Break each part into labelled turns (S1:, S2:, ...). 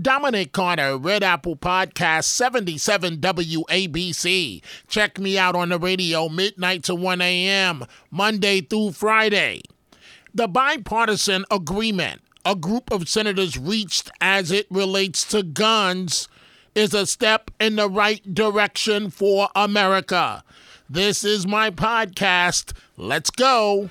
S1: Dominic Carter, Red Apple Podcast 77 WABC. Check me out on the radio midnight to 1 a.m., Monday through Friday. The bipartisan agreement a group of senators reached as it relates to guns is a step in the right direction for America. This is my podcast. Let's go.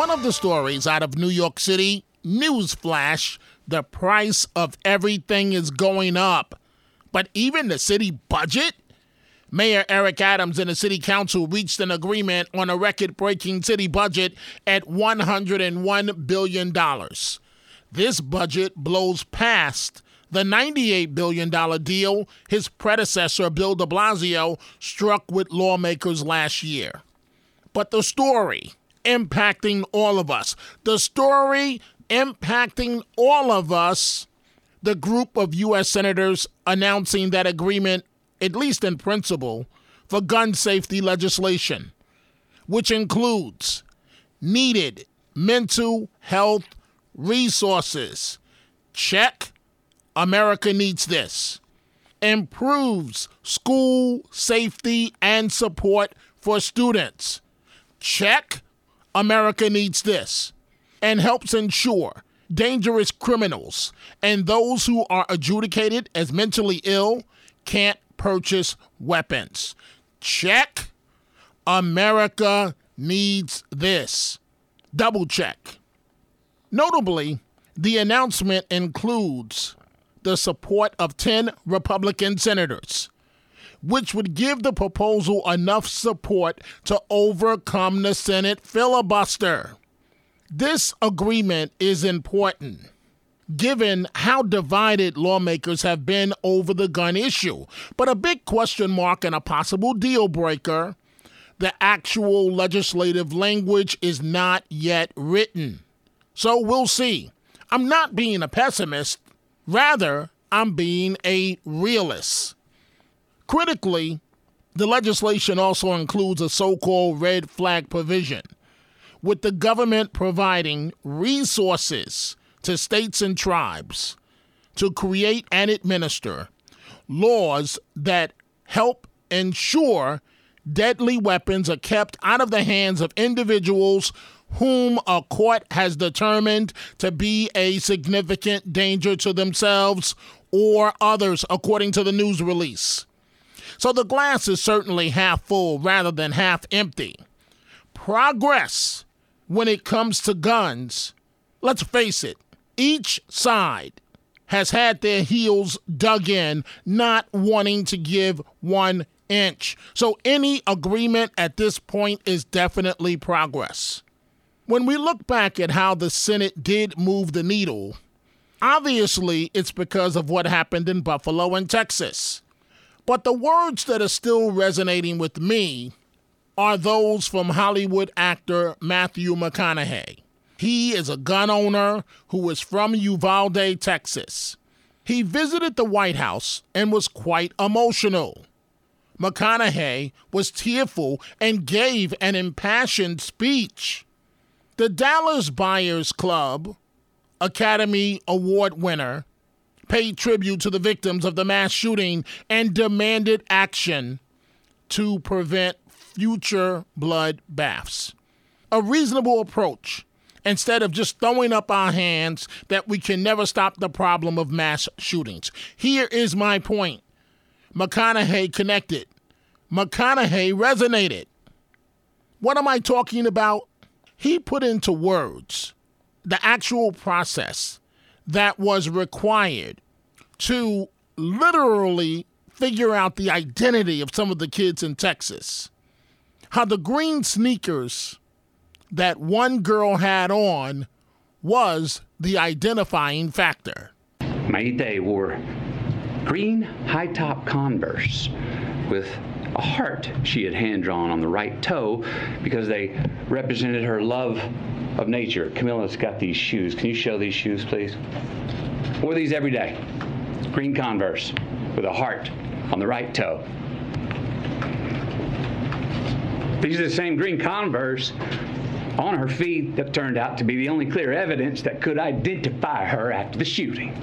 S1: One of the stories out of New York City, newsflash, the price of everything is going up. But even the city budget? Mayor Eric Adams and the city council reached an agreement on a record breaking city budget at $101 billion. This budget blows past the $98 billion deal his predecessor, Bill de Blasio, struck with lawmakers last year. But the story impacting all of us, the story impacting all of us, the group of U.S. senators announcing that agreement, at least in principle, for gun safety legislation, which includes needed mental health resources. Check. America needs this. Improves school safety and support for students. Check. America needs this. And helps ensure dangerous criminals and those who are adjudicated as mentally ill can't purchase weapons. Check. America needs this. Double check. Notably, the announcement includes the support of 10 Republican senators, which would give the proposal enough support to overcome the Senate filibuster. This agreement is important given how divided lawmakers have been over the gun issue. But a big question mark and a possible deal breaker the actual legislative language is not yet written. So we'll see. I'm not being a pessimist, rather, I'm being a realist. Critically, the legislation also includes a so called red flag provision, with the government providing resources to states and tribes to create and administer laws that help ensure deadly weapons are kept out of the hands of individuals whom a court has determined to be a significant danger to themselves or others, according to the news release. So the glass is certainly half full rather than half empty. Progress when it comes to guns, let's face it, each side has had their heels dug in, not wanting to give one inch. So any agreement at this point is definitely progress. When we look back at how the Senate did move the needle, obviously it's because of what happened in Buffalo and Texas. But the words that are still resonating with me are those from Hollywood actor Matthew McConaughey. He is a gun owner who is from Uvalde, Texas. He visited the White House and was quite emotional. McConaughey was tearful and gave an impassioned speech. The Dallas Buyers Club, Academy Award winner, paid tribute to the victims of the mass shooting and demanded action to prevent future bloodbaths. A reasonable approach instead of just throwing up our hands that we can never stop the problem of mass shootings. Here is my point McConaughey connected, McConaughey resonated. What am I talking about? He put into words the actual process that was required to literally figure out the identity of some of the kids in Texas. How the green sneakers that one girl had on was the identifying factor.
S2: Maite wore green high top Converse with a heart she had hand drawn on the right toe because they represented her love of nature. Camila's got these shoes. Can you show these shoes, please? Wore these every day. Green Converse with a heart on the right toe. These are the same green Converse on her feet that turned out to be the only clear evidence that could identify her after the shooting.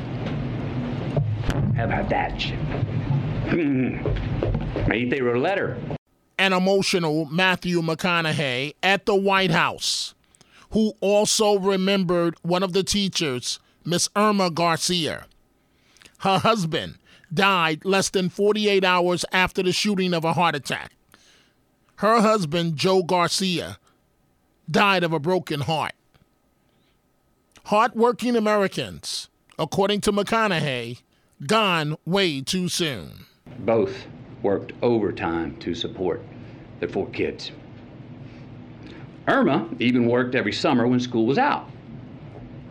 S2: How about that? Hmm. Maybe they wrote a letter.
S1: An emotional Matthew McConaughey at the White House, who also remembered one of the teachers, Miss Irma Garcia. Her husband died less than 48 hours after the shooting of a heart attack. Her husband, Joe Garcia, died of a broken heart. Hardworking Americans, according to McConaughey, gone way too soon.
S2: Both worked overtime to support their four kids. Irma even worked every summer when school was out.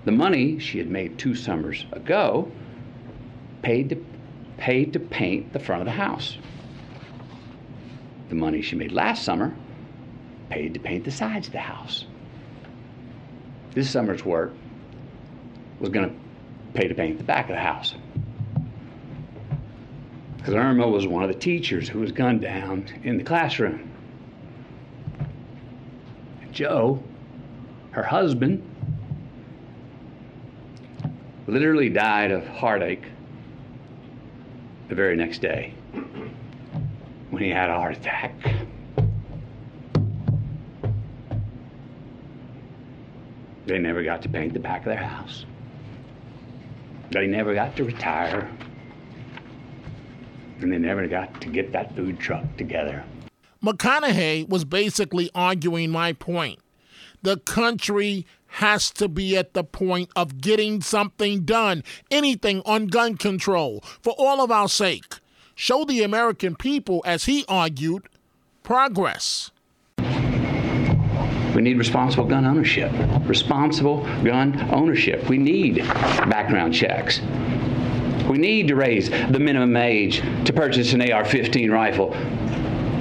S2: The money she had made two summers ago paid to, paid to paint the front of the house. The money she made last summer paid to paint the sides of the house. This summer's work was going to pay to paint the back of the house. Because Irma was one of the teachers who was gunned down in the classroom. Joe, her husband, literally died of heartache the very next day when he had a heart attack. They never got to paint the back of their house. They never got to retire. And they never got to get that food truck together.
S1: McConaughey was basically arguing my point. The country has to be at the point of getting something done, anything on gun control, for all of our sake. Show the American people, as he argued, progress.
S2: We need responsible gun ownership. Responsible gun ownership. We need background checks. We need to raise the minimum age to purchase an AR 15 rifle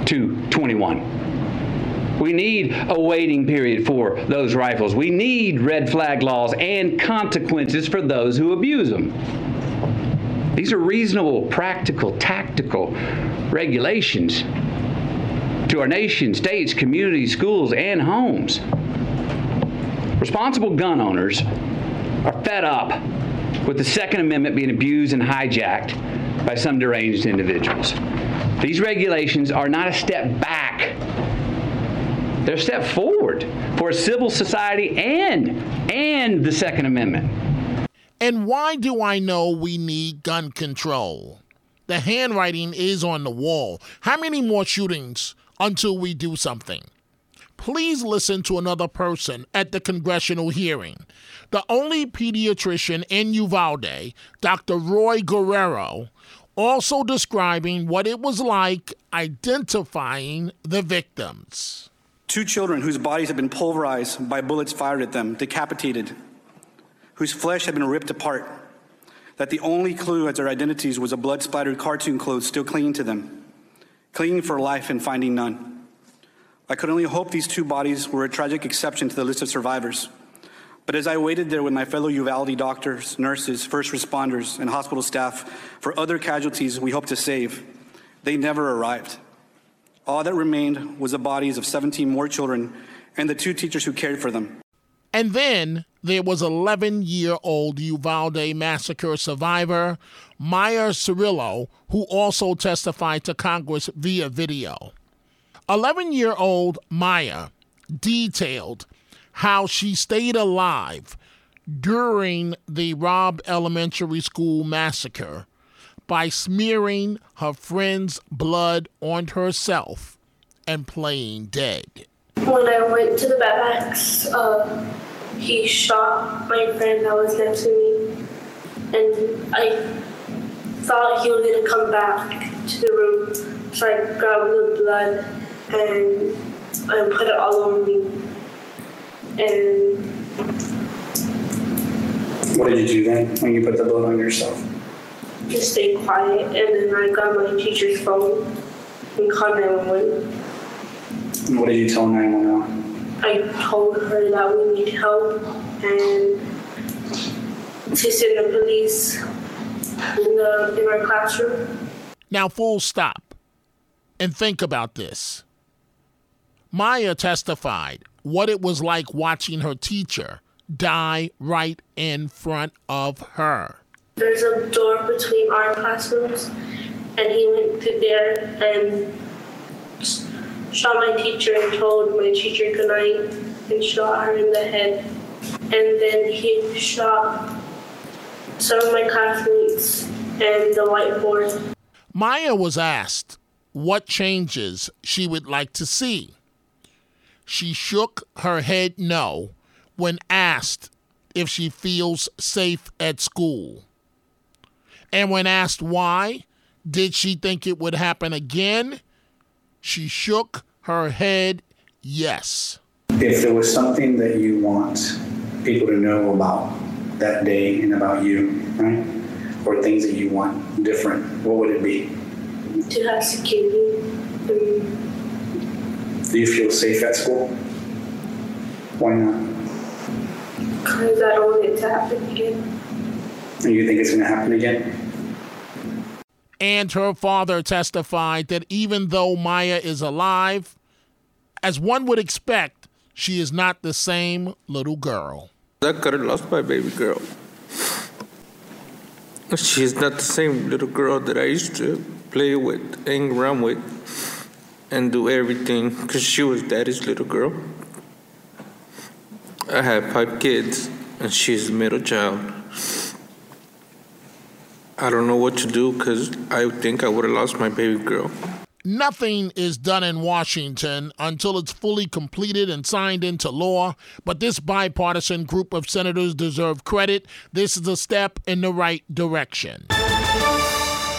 S2: to 21. We need a waiting period for those rifles. We need red flag laws and consequences for those who abuse them. These are reasonable, practical, tactical regulations to our nation, states, communities, schools, and homes. Responsible gun owners are fed up with the Second Amendment being abused and hijacked by some deranged individuals. These regulations are not a step back. They're a step forward for a civil society and and the Second Amendment.
S1: And why do I know we need gun control? The handwriting is on the wall. How many more shootings until we do something. Please listen to another person at the congressional hearing. The only pediatrician in Uvalde, Dr. Roy Guerrero, also describing what it was like identifying the victims.
S3: Two children whose bodies had been pulverized by bullets fired at them, decapitated, whose flesh had been ripped apart, that the only clue as their identities was a blood splattered cartoon clothes still clinging to them clinging for life and finding none. I could only hope these two bodies were a tragic exception to the list of survivors. But as I waited there with my fellow Uvalde doctors, nurses, first responders, and hospital staff for other casualties we hoped to save, they never arrived. All that remained was the bodies of 17 more children and the two teachers who cared for them.
S1: And then there was 11 year old Uvalde massacre survivor Miah Cerrillo, who also testified to Congress via video. 11 year old Maya detailed how she stayed alive during the Robb Elementary School massacre by smearing her friend's blood on herself and playing dead.
S4: When I went to the barracks, uh, he shot my friend that was next to me, and I thought he was gonna come back. to the room. So I grabbed the blood and I put it all over me. And
S5: What did you do then when you put the blood on yourself?
S4: just stay quiet. And then I got my teacher's phone and called 911.
S5: And what did you tell 911?
S4: I told her that we need help and to send the police in the in our classroom.
S1: Now, full stop. And think about this. Miah testified what it was like watching her teacher die right in front of her.
S4: There's a door between our classrooms, and he went through there and shot my teacher and told my teacher goodnight and shot her in the head. And then he shot some of my classmates and the whiteboard.
S1: Miah was asked what changes she would like to see. She shook her head no when asked if she feels safe at school. And when asked why, did she think it would happen again? She shook her head yes.
S5: If there was something that you want people to know about that day and about you, right? Or things that you want different, what would it be?
S4: to have security. And
S5: Do you feel safe at school? Why not?
S4: because I don't want it to happen again.
S5: And you think it's going to happen again?
S1: And her father testified that even though Miah is alive, as one would expect, she is not the same little girl.
S6: I could have lost my baby girl. She's not the same little girl that I used to play with, hang around with, and do everything because she was daddy's little girl. I have five kids, and she's the middle child. I don't know what to do because I think I would have lost my baby girl.
S1: Nothing is done in Washington until it's fully completed and signed into law, but this bipartisan group of senators deserve credit. This is a step in the right direction.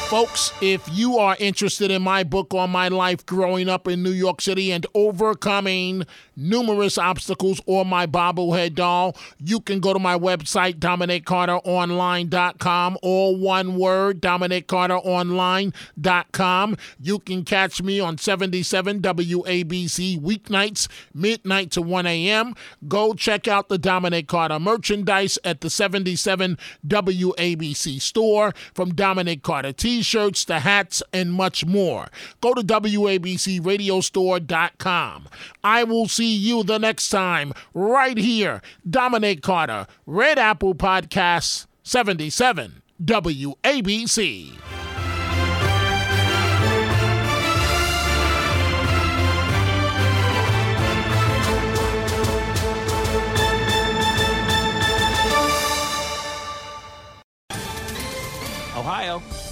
S1: Folks, if you are interested in my book on my life growing up in New York City and overcoming numerous obstacles or my bobblehead doll, you can go to my website, DominicCarterOnline.com, all one word, DominicCarterOnline.com. You can catch me on 77 WABC weeknights, midnight to 1 a.m. Go check out the Dominic Carter merchandise at the 77 WABC store from Dominic Carter t shirts to hats and much more. Go to WABCRadiostore.com. I will see you the next time right here. Dominic Carter, Red Apple Podcasts 77 WABC.
S7: Ohio,